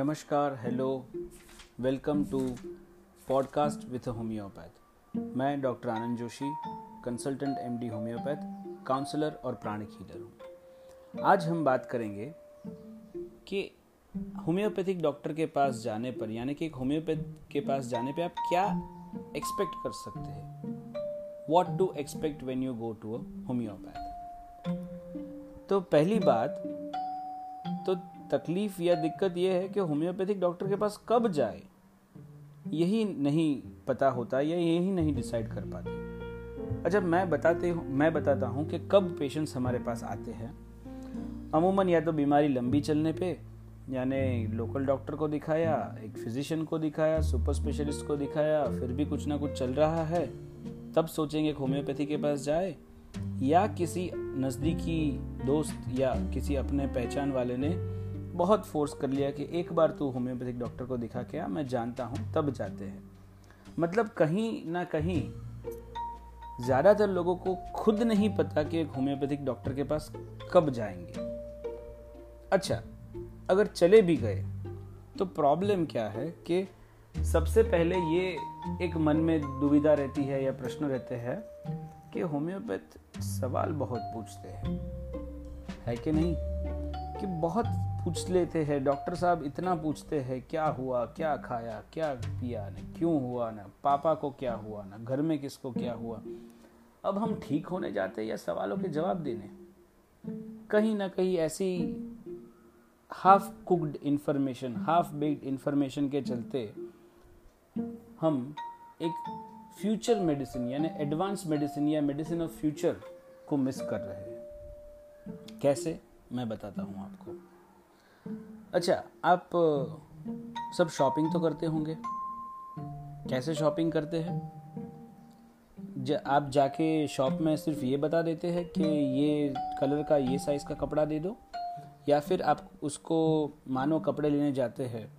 नमस्कार hello welcome to podcast with homeopath मैं doctor Anand Joshi consultant M D homeopath counsellor और pranic healer हूँ। आज हम बात करेंगे कि होम्योपैथिक डॉक्टर के पास जाने पर, यानी कि एक होम्योपैथ के पास जाने पे आप क्या एक्सपेक्ट कर सकते हैं? What to expect when you go to a homeopath तो पहली बात तो तकलीफ़ या दिक्कत यह है कि होम्योपैथिक डॉक्टर के पास कब जाए, यही नहीं पता होता या यही नहीं डिसाइड कर पाते। अच्छा मैं बताते हूँ, मैं बताता हूँ कि कब पेशेंट्स हमारे पास आते हैं। अमूमन या तो बीमारी लंबी चलने पे, यानी लोकल डॉक्टर को दिखाया, एक फिजिशियन को दिखाया सुपर स्पेशलिस्ट को दिखाया, फिर भी कुछ ना कुछ चल रहा है, तब सोचेंगे होम्योपैथी के पास जाए, या किसी नज़दीकी दोस्त या किसी अपने पहचान वाले ने बहुत फोर्स कर लिया कि एक बार तू होम्योपैथिक डॉक्टर को दिखा के आ, मैं जानता हूँ, तब जाते हैं। मतलब कहीं ना कहीं ज़्यादातर लोगों को खुद नहीं पता कि एक होम्योपैथिक डॉक्टर के पास कब जाएँगे। अच्छा अगर चले भी गए तो प्रॉब्लम क्या है कि सबसे पहले ये एक मन में दुविधा रहती है या प्रश्न रहते हैं कि होम्योपैथ सवाल बहुत पूछते हैं। है कि नहीं? कि बहुत पूछ लेते हैं। डॉक्टर साहब इतना पूछते हैं, क्या हुआ? क्या खाया? क्या पिया ना? क्यों हुआ ना? पापा को क्या हुआ ना? घर में किसको क्या हुआ? अब हम ठीक होने जाते या सवालों के जवाब देने? कहीं ना कहीं ऐसी half cooked information half baked information के चलते हम एक फ्यूचर मेडिसिन यानी एडवांस मेडिसिन या मेडिसिन ऑफ़ फ्यूचर को मिस कर रहे हैं। कैसे? मैं बताता हूँ आपको। अच्छा आप सब शॉपिंग तो करते होंगे? कैसे शॉपिंग करते हैं? ज, आप जाके शॉप में सिर्फ़ ये बता देते हैं कि ये कलर का ये साइज़ का कपड़ा दे दो या फिर आप उसको मानो कपड़े लेने जाते हैं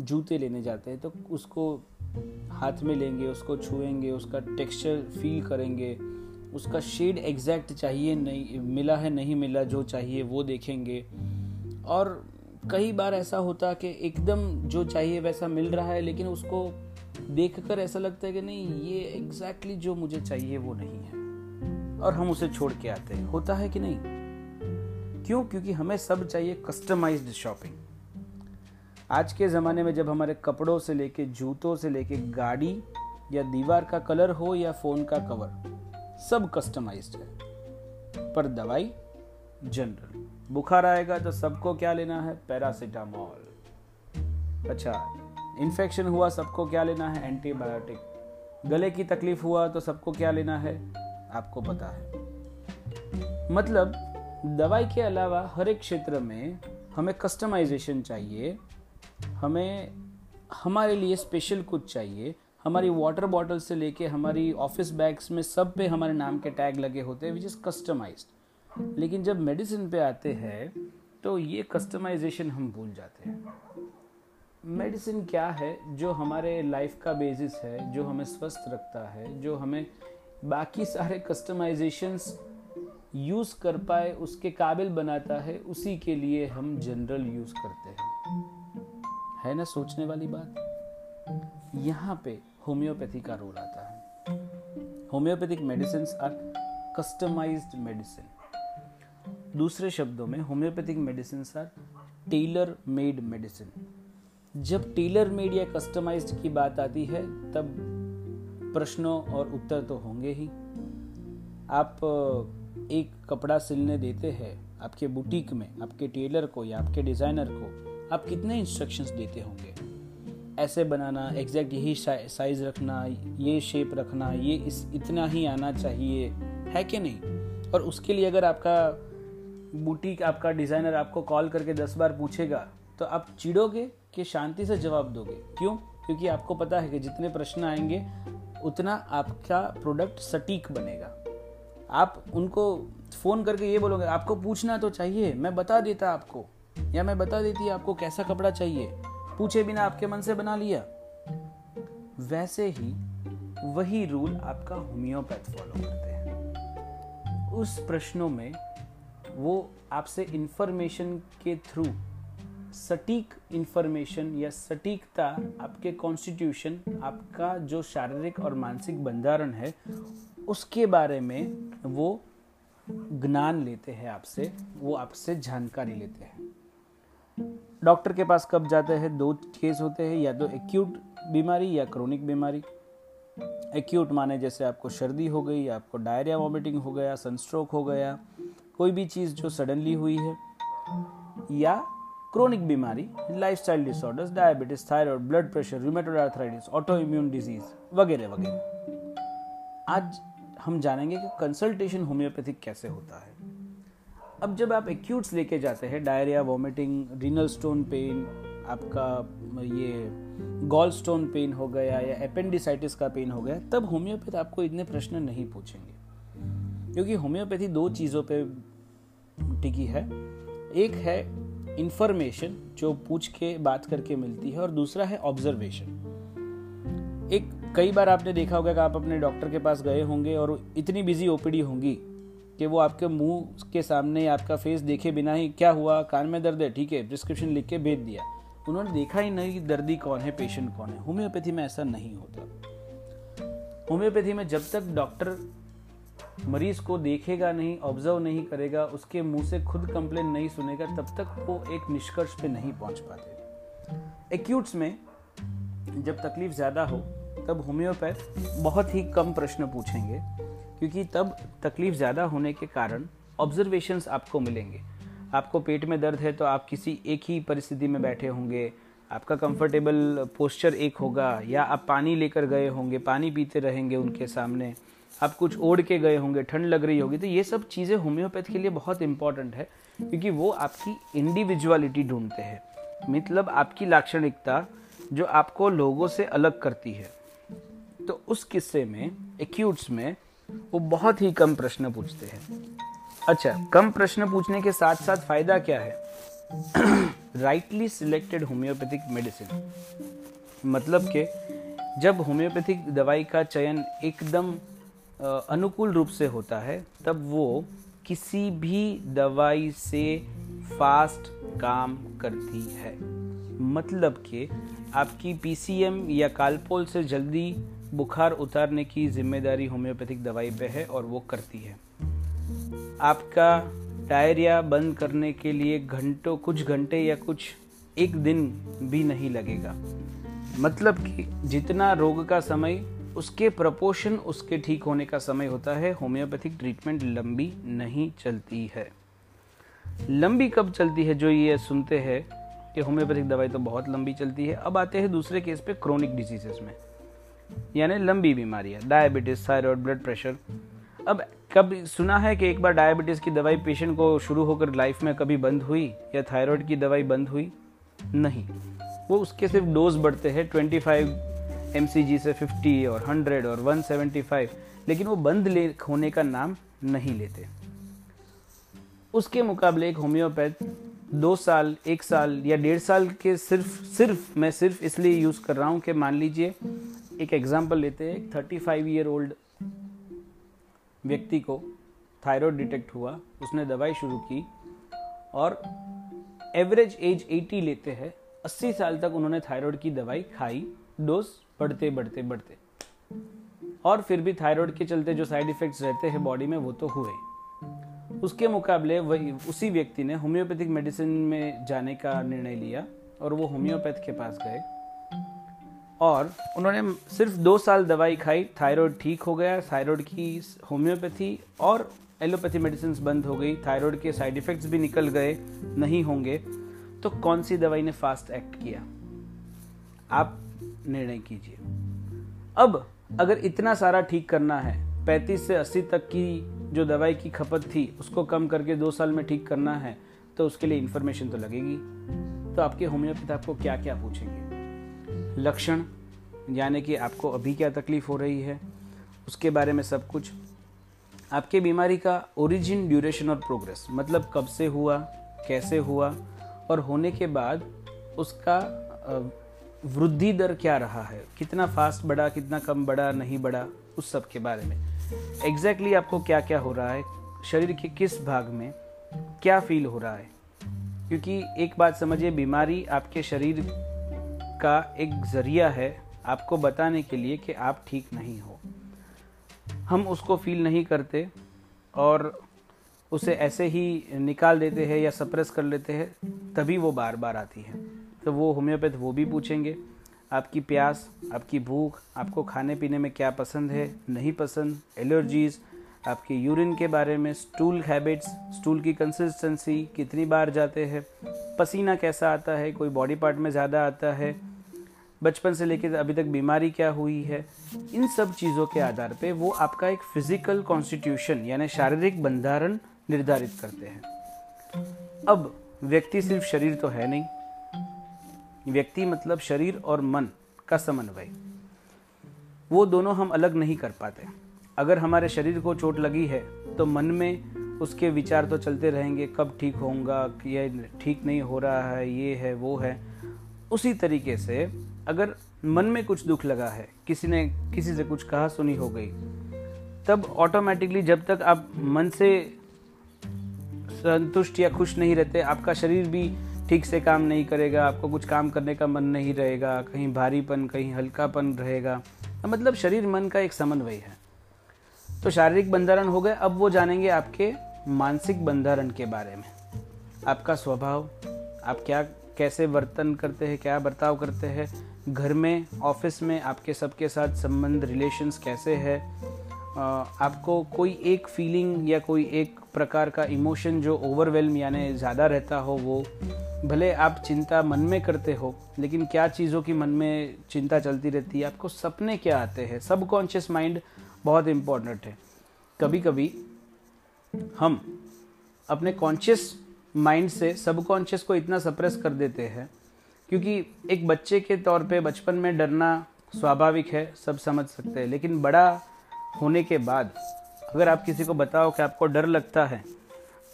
जूते लेने जाते हैं तो उसको हाथ में लेंगे उसको छुएँगे उसका टेक्सचर फील करेंगे उसका शेड एग्जैक्ट चाहिए नहीं मिला है नहीं मिला जो चाहिए वो देखेंगे और कई बार ऐसा होता कि एकदम जो चाहिए वैसा मिल रहा है, लेकिन उसको देखकर ऐसा लगता है कि नहीं, ये एग्जैक्टली जो मुझे चाहिए वो नहीं है। और हम उसे छोड़ के आते हैं। होता है कि नहीं? क्यों? क्योंकि हमें सब चाहिए कस्टमाइज्ड शॉपिंग आज के ज़माने में जब हमारे कपड़ों से लेके जूतों से लेके गाड़ी या दीवार का कलर हो या फ़ोन का कवर, सब कस्टमाइज्ड है। पर दवाई जनरल बुखार आएगा तो सबको क्या लेना है? पैरासीटामोल अच्छा इन्फेक्शन हुआ, सबको क्या लेना है? एंटीबायोटिक गले की तकलीफ़ हुआ तो सबको क्या लेना है? आपको पता है। मतलब दवाई के अलावा हर एक क्षेत्र में हमें कस्टमाइजेशन चाहिए, हमें, हमारे लिए स्पेशल कुछ चाहिए। हमारी वाटर बॉटल से लेके हमारी ऑफ़िस बैग्स में सब पे हमारे नाम के टैग लगे होते हैं विच इज़ कस्टमाइज्ड लेकिन जब मेडिसिन पे आते हैं तो ये कस्टमाइजेशन हम भूल जाते हैं। मेडिसिन क्या है जो हमारे लाइफ का बेसिस है, जो हमें स्वस्थ रखता है, जो हमें बाकी सारे कस्टमाइजेशंस यूज़ कर पाए, उसके काबिल बनाता है, उसी के लिए हम जनरल यूज़ करते हैं। है ना सोचने वाली बात? यहाँ पे होम्योपैथी का रोल आता है। Homeopathic medicine are customised medicine दूसरे शब्दों में homeopathic medicine are tailor made medicine. जब टेलर मेड या कस्टमाइज्ड की बात आती है, तब प्रश्नों और उत्तर तो होंगे ही। आप एक कपड़ा सिलने देते हैं आपके बुटीक में, आपके टेलर को या आपके डिज़ाइनर को, आप कितने इंस्ट्रक्शंस देते होंगे? ऐसे बनाना एग्जैक्ट यही साइज़ रखना, ये शेप रखना, ये इस, इतना ही आना चाहिए, है कि नहीं? और उसके लिए अगर आपका बुटीक आपका डिज़ाइनर आपको कॉल करके दस बार पूछेगा तो आप चिड़ोगे कि शांति से जवाब दोगे। क्यों? क्योंकि आपको पता है कि जितने प्रश्न आएँगे, उतना आपका प्रोडक्ट सटीक बनेगा। आप उनको फ़ोन करके ये बोलोगे, आपको पूछना तो चाहिए, मैं बता देता आपको, या मैं बता देती आपको कैसा कपड़ा चाहिए, पूछे बिना आपके मन से बना लिया। वैसे ही वही रूल आपका होम्योपैथ फॉलो करते हैं। उस प्रश्नों में वो आपसे इंफॉर्मेशन के थ्रू सटीक इन्फॉर्मेशन या सटीकता आपके कॉन्स्टिट्यूशन आपका जो शारीरिक और मानसिक बंधारण है, उसके बारे में वो ज्ञान लेते हैं आपसे, वो आपसे जानकारी लेते हैं। डॉक्टर के पास कब जाते हैं? दो केस होते हैं, या तो एक्यूट बीमारी या क्रोनिक बीमारी। एक्यूट माने जैसे आपको सर्दी हो गई आपको डायरिया वॉमिटिंग हो गया सनस्ट्रोक हो गया कोई भी चीज़ जो सडनली हुई है या क्रोनिक बीमारी lifestyle disorders diabetes thyroid blood pressure rheumatoid arthritis autoimmune disease वगैरह वगैरह। आज हम जानेंगे कि कंसल्टेशन होम्योपैथिक कैसे होता है। अब जब आप एक्यूट्स लेके जाते हैं diarrhoea vomiting renal stone pain आपका ये गॉल स्टोन पेन हो गया या अपेंडिसाइटिस का पेन हो गया, तब होम्योपैथ आपको इतने प्रश्न नहीं पूछेंगे। क्योंकि होम्योपैथी दो चीज़ों पे टिकी है। एक है इंफॉर्मेशन जो पूछ के, बात करके मिलती है, और दूसरा है ऑब्जर्वेशन एक, कई बार आपने देखा होगा कि आप अपने डॉक्टर के पास गए होंगे, और इतनी बिज़ी ओपीडी होंगी, कि वो आपके मुँह के सामने आपका फेस देखे बिना ही, क्या हुआ? कान में दर्द है? ठीक है प्रिस्क्रिप्शन लिख के भेज दिया। उन्होंने देखा ही नहीं कि दर्दी कौन है पेशेंट कौन है। होम्योपैथी में ऐसा नहीं होता। होम्योपैथी में जब तक डॉक्टर मरीज़ को देखेगा नहीं ऑब्ज़र्व नहीं करेगा, उसके मुँह से खुद कंप्लेन नहीं सुनेगा, तब तक वो एक निष्कर्ष पे नहीं पहुँच पाते। एक्यूट्स में जब तकलीफ़ ज़्यादा हो, तब होम्योपैथ बहुत ही कम प्रश्न पूछेंगे, क्योंकि तब तकलीफ़ ज़्यादा होने के कारण ऑब्जर्वेशंस आपको मिलेंगे। आपको पेट में दर्द है तो आप किसी एक ही परिस्थिति में बैठे होंगे, आपका कंफर्टेबल पोस्चर एक होगा, या आप पानी लेकर गए होंगे, पानी पीते रहेंगे उनके सामने आप कुछ ओढ़ के गए होंगे, ठंड लग रही होगी तो ये सब चीज़ें होम्योपैथ के लिए बहुत इंपॉर्टेंट है, क्योंकि वो आपकी इंडिविजुअलिटी ढूंढते हैं। मतलब आपकी लाक्षणिकता जो आपको लोगों से अलग करती है। तो उस किस्से में एक्यूट्स में, वो बहुत ही कम प्रश्न पूछते हैं। अच्छा कम प्रश्न पूछने के साथ साथ फ़ायदा क्या है? राइटली सिलेक्टेड होम्योपैथिक मेडिसिन मतलब के जब होम्योपैथिक दवाई का चयन एकदम अनुकूल रूप से होता है, तब वो किसी भी दवाई से फास्ट काम करती है। मतलब कि आपकी पीसीएम या कालपोल से जल्दी बुखार उतारने की ज़िम्मेदारी होम्योपैथिक दवाई पे है और वो करती है। आपका डायरिया बंद करने के लिए घंटों, कुछ घंटे या कुछ एक दिन भी नहीं लगेगा। मतलब कि जितना रोग का समय उसके प्रपोर्शन उसके ठीक होने का समय होता है। होम्योपैथिक ट्रीटमेंट लंबी नहीं चलती है। लंबी कब चलती है जो ये सुनते हैं कि होम्योपैथिक दवाई तो बहुत लंबी चलती है। अब आते हैं दूसरे केस पे क्रोनिक डिजीजेस में। यानी लंबी बीमारियाँ डायबिटीज़ थायराइड ब्लड प्रेशर अब कब सुना है कि एक बार डायबिटीज़ की दवाई पेशेंट को शुरू होकर लाइफ में कभी बंद हुई या थायराइड की दवाई बंद हुई? नहीं। वो उसके सिर्फ़ डोज बढ़ते हैं 25 एमसीजी से 50 और 100 और 175 लेकिन वो बंद ले होने का नाम नहीं लेते। उसके मुकाबले एक होम्योपैथ दो साल, एक साल या डेढ़ साल के सिर्फ़ सिर्फ़, मैं सिर्फ़ इसलिए यूज़ कर रहा हूँ कि मान लीजिए, एक एग्जांपल लेते हैं थर्टी फाइव ईयर ओल्ड व्यक्ति को थायराइड डिटेक्ट हुआ, उसने दवाई शुरू की और एवरेज एज 80 लेते हैं 80 साल तक उन्होंने थायराइड की दवाई खाई डोज बढ़ते बढ़ते बढ़ते। और फिर भी थायराइड के चलते जो साइड इफेक्ट्स रहते हैं बॉडी में, वो तो हुए। उसके मुकाबले वही, उसी व्यक्ति ने होम्योपैथिक मेडिसिन में जाने का निर्णय लिया और वो होम्योपैथ के पास गए। और उन्होंने सिर्फ़ दो साल दवाई खाई थायराइड ठीक हो गया थायराइड की होम्योपैथी और एलोपैथी मेडिसिन बंद हो गई। थायराइड के साइड इफेक्ट्स भी निकल गए, नहीं होंगे। तो कौन सी दवाई ने फास्ट एक्ट किया? आप निर्णय कीजिए। अब अगर इतना सारा ठीक करना है 35 से 80 तक की जो दवाई की खपत थी, उसको कम करके दो साल में ठीक करना है तो उसके लिए इंफॉर्मेशन तो लगेगी। तो आपके होम्योपैथ आपको क्या क्या पूछेंगे? लक्षण, यानी कि आपको अभी क्या तकलीफ़ हो रही है, उसके बारे में सब कुछ। आपके बीमारी का ओरिजिन ड्यूरेशन और प्रोग्रेस मतलब कब से हुआ, कैसे हुआ, और होने के बाद उसका वृद्धि दर क्या रहा है? कितना फास्ट बढ़ा, कितना कम बढ़ा, नहीं बढ़ा? उस सब के बारे में। एग्जैक्टली exactly आपको क्या क्या हो रहा है? शरीर के किस भाग में क्या फील हो रहा है? क्योंकि एक बात समझिए, बीमारी आपके शरीर का एक ज़रिया है आपको बताने के लिए कि आप ठीक नहीं हो। हम उसको फील नहीं करते और उसे ऐसे ही निकाल देते हैं या सप्रेस कर लेते हैं, तभी वो बार बार आती है। तो वो होम्योपैथ, वो भी पूछेंगे। आपकी प्यास, आपकी भूख, आपको खाने पीने में क्या पसंद है, नहीं पसंद, एलर्जीज़, आपके यूरिन के बारे में, स्टूल हैबिट्स, स्टूल की कंसिस्टेंसी, कितनी बार जाते हैं, पसीना कैसा आता है, कोई बॉडी पार्ट में ज़्यादा आता है, बचपन से लेकर अभी तक बीमारी क्या हुई है, इन सब चीज़ों के आधार पे वो आपका एक फ़िज़िकल कॉन्स्टिट्यूशन यानी शारीरिक बंधारण निर्धारित करते हैं। अब व्यक्ति सिर्फ़ शरीर तो है नहीं व्यक्ति मतलब शरीर और मन का समन्वय। वो दोनों हम अलग नहीं कर पाते। अगर हमारे शरीर को चोट लगी है तो मन में उसके विचार तो चलते रहेंगे, कब ठीक होऊँगा ये ठीक नहीं हो रहा है, ये है, वो है। उसी तरीके से अगर मन में कुछ दुख लगा है, किसी ने, किसी से कुछ कहा सुनी हो गई, तब ऑटोमेटिकली जब तक आप मन से संतुष्ट या खुश नहीं रहते, आपका शरीर भी ठीक से काम नहीं करेगा, आपको कुछ काम करने का मन नहीं रहेगा, कहीं भारीपन, कहीं हल्कापन रहेगा। मतलब शरीर, मन का एक समन्वय है। तो शारीरिक बंधारण हो गए, अब वो जानेंगे आपके मानसिक बंधारण के बारे में। आपका स्वभाव, आप क्या, कैसे वर्तन करते हैं, क्या बर्ताव करते हैं, घर में, ऑफ़िस में आपके सबके साथ संबंध रिलेशंस कैसे है आपको कोई एक फीलिंग या कोई एक प्रकार का इमोशन जो ओवरवेलम यानी ज़्यादा रहता हो, वो भले आप चिंता मन में करते हो, लेकिन क्या चीज़ों की मन में चिंता चलती रहती है? आपको सपने क्या आते हैं? सब कॉन्शियस माइंड बहुत इम्पोर्टेंट है। कभी कभी हम अपने कॉन्शियस माइंड से सब कॉन्शियस को इतना सप्रेस कर देते हैं, क्योंकि एक बच्चे के तौर पे बचपन में डरना स्वाभाविक है, सब समझ सकते हैं। लेकिन बड़ा होने के बाद अगर आप किसी को बताओ कि आपको डर लगता है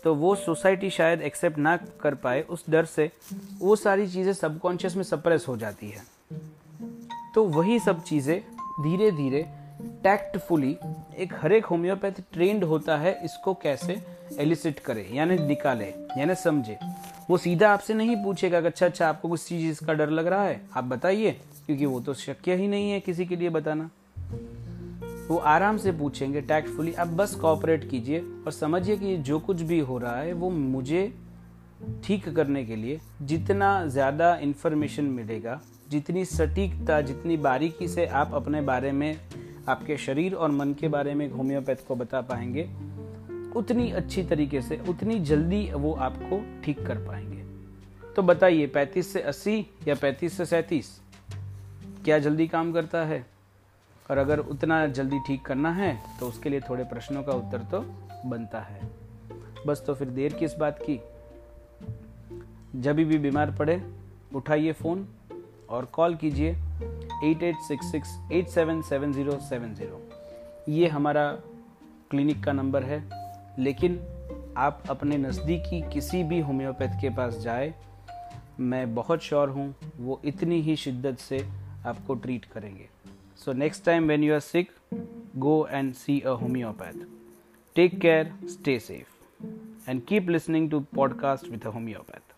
तो वो सोसाइटी शायद एक्सेप्ट ना कर पाए उस डर से, वो सारी चीज़ें सबकॉन्शियस में सप्रेस हो जाती है। तो वही सब चीज़ें धीरे धीरे टैक्टफुली एक हर एक होम्योपैथ ट्रेंड होता है, इसको कैसे एलिसिट करे, यानी निकाले, यानी समझे। वो सीधा आपसे नहीं पूछेगा कि अच्छा अच्छा आपको कुछ चीज़ का डर लग रहा है? आप बताइए, क्योंकि वो तो शक्य ही नहीं है किसी के लिए बताना। वो आराम से पूछेंगे टैक्टफुली आप बस कॉपरेट कीजिए और समझिए कि जो कुछ भी हो रहा है, वो मुझे ठीक करने के लिए जितना ज़्यादा इन्फॉर्मेशन मिलेगा, जितनी सटीकता, जितनी बारीकी से आप अपने बारे में, आपके शरीर और मन के बारे में होम्योपैथ को बता पाएँगे, उतनी अच्छी तरीके से, उतनी जल्दी वो आपको ठीक कर पाएँगे. तो बताइए 35 से 80 या 35 से सैंतीस? क्या जल्दी काम करता है? और अगर उतना जल्दी ठीक करना है तो उसके लिए थोड़े प्रश्नों का उत्तर तो बनता है। बस तो फिर देर किस बात की? जब भी बीमार पड़े, उठाइए फ़ोन और कॉल कीजिए eight eight six six eight seven seven zero seven zero. ये हमारा क्लिनिक का नंबर है, लेकिन आप अपने नज़दीकी किसी भी होम्योपैथ के पास जाए, मैं बहुत श्योर हूँ वो इतनी ही शिद्दत से आपको ट्रीट करेंगे। So, next time when you are sick, go and see a homeopath. Take care, stay safe, and keep listening to podcast with a homeopath.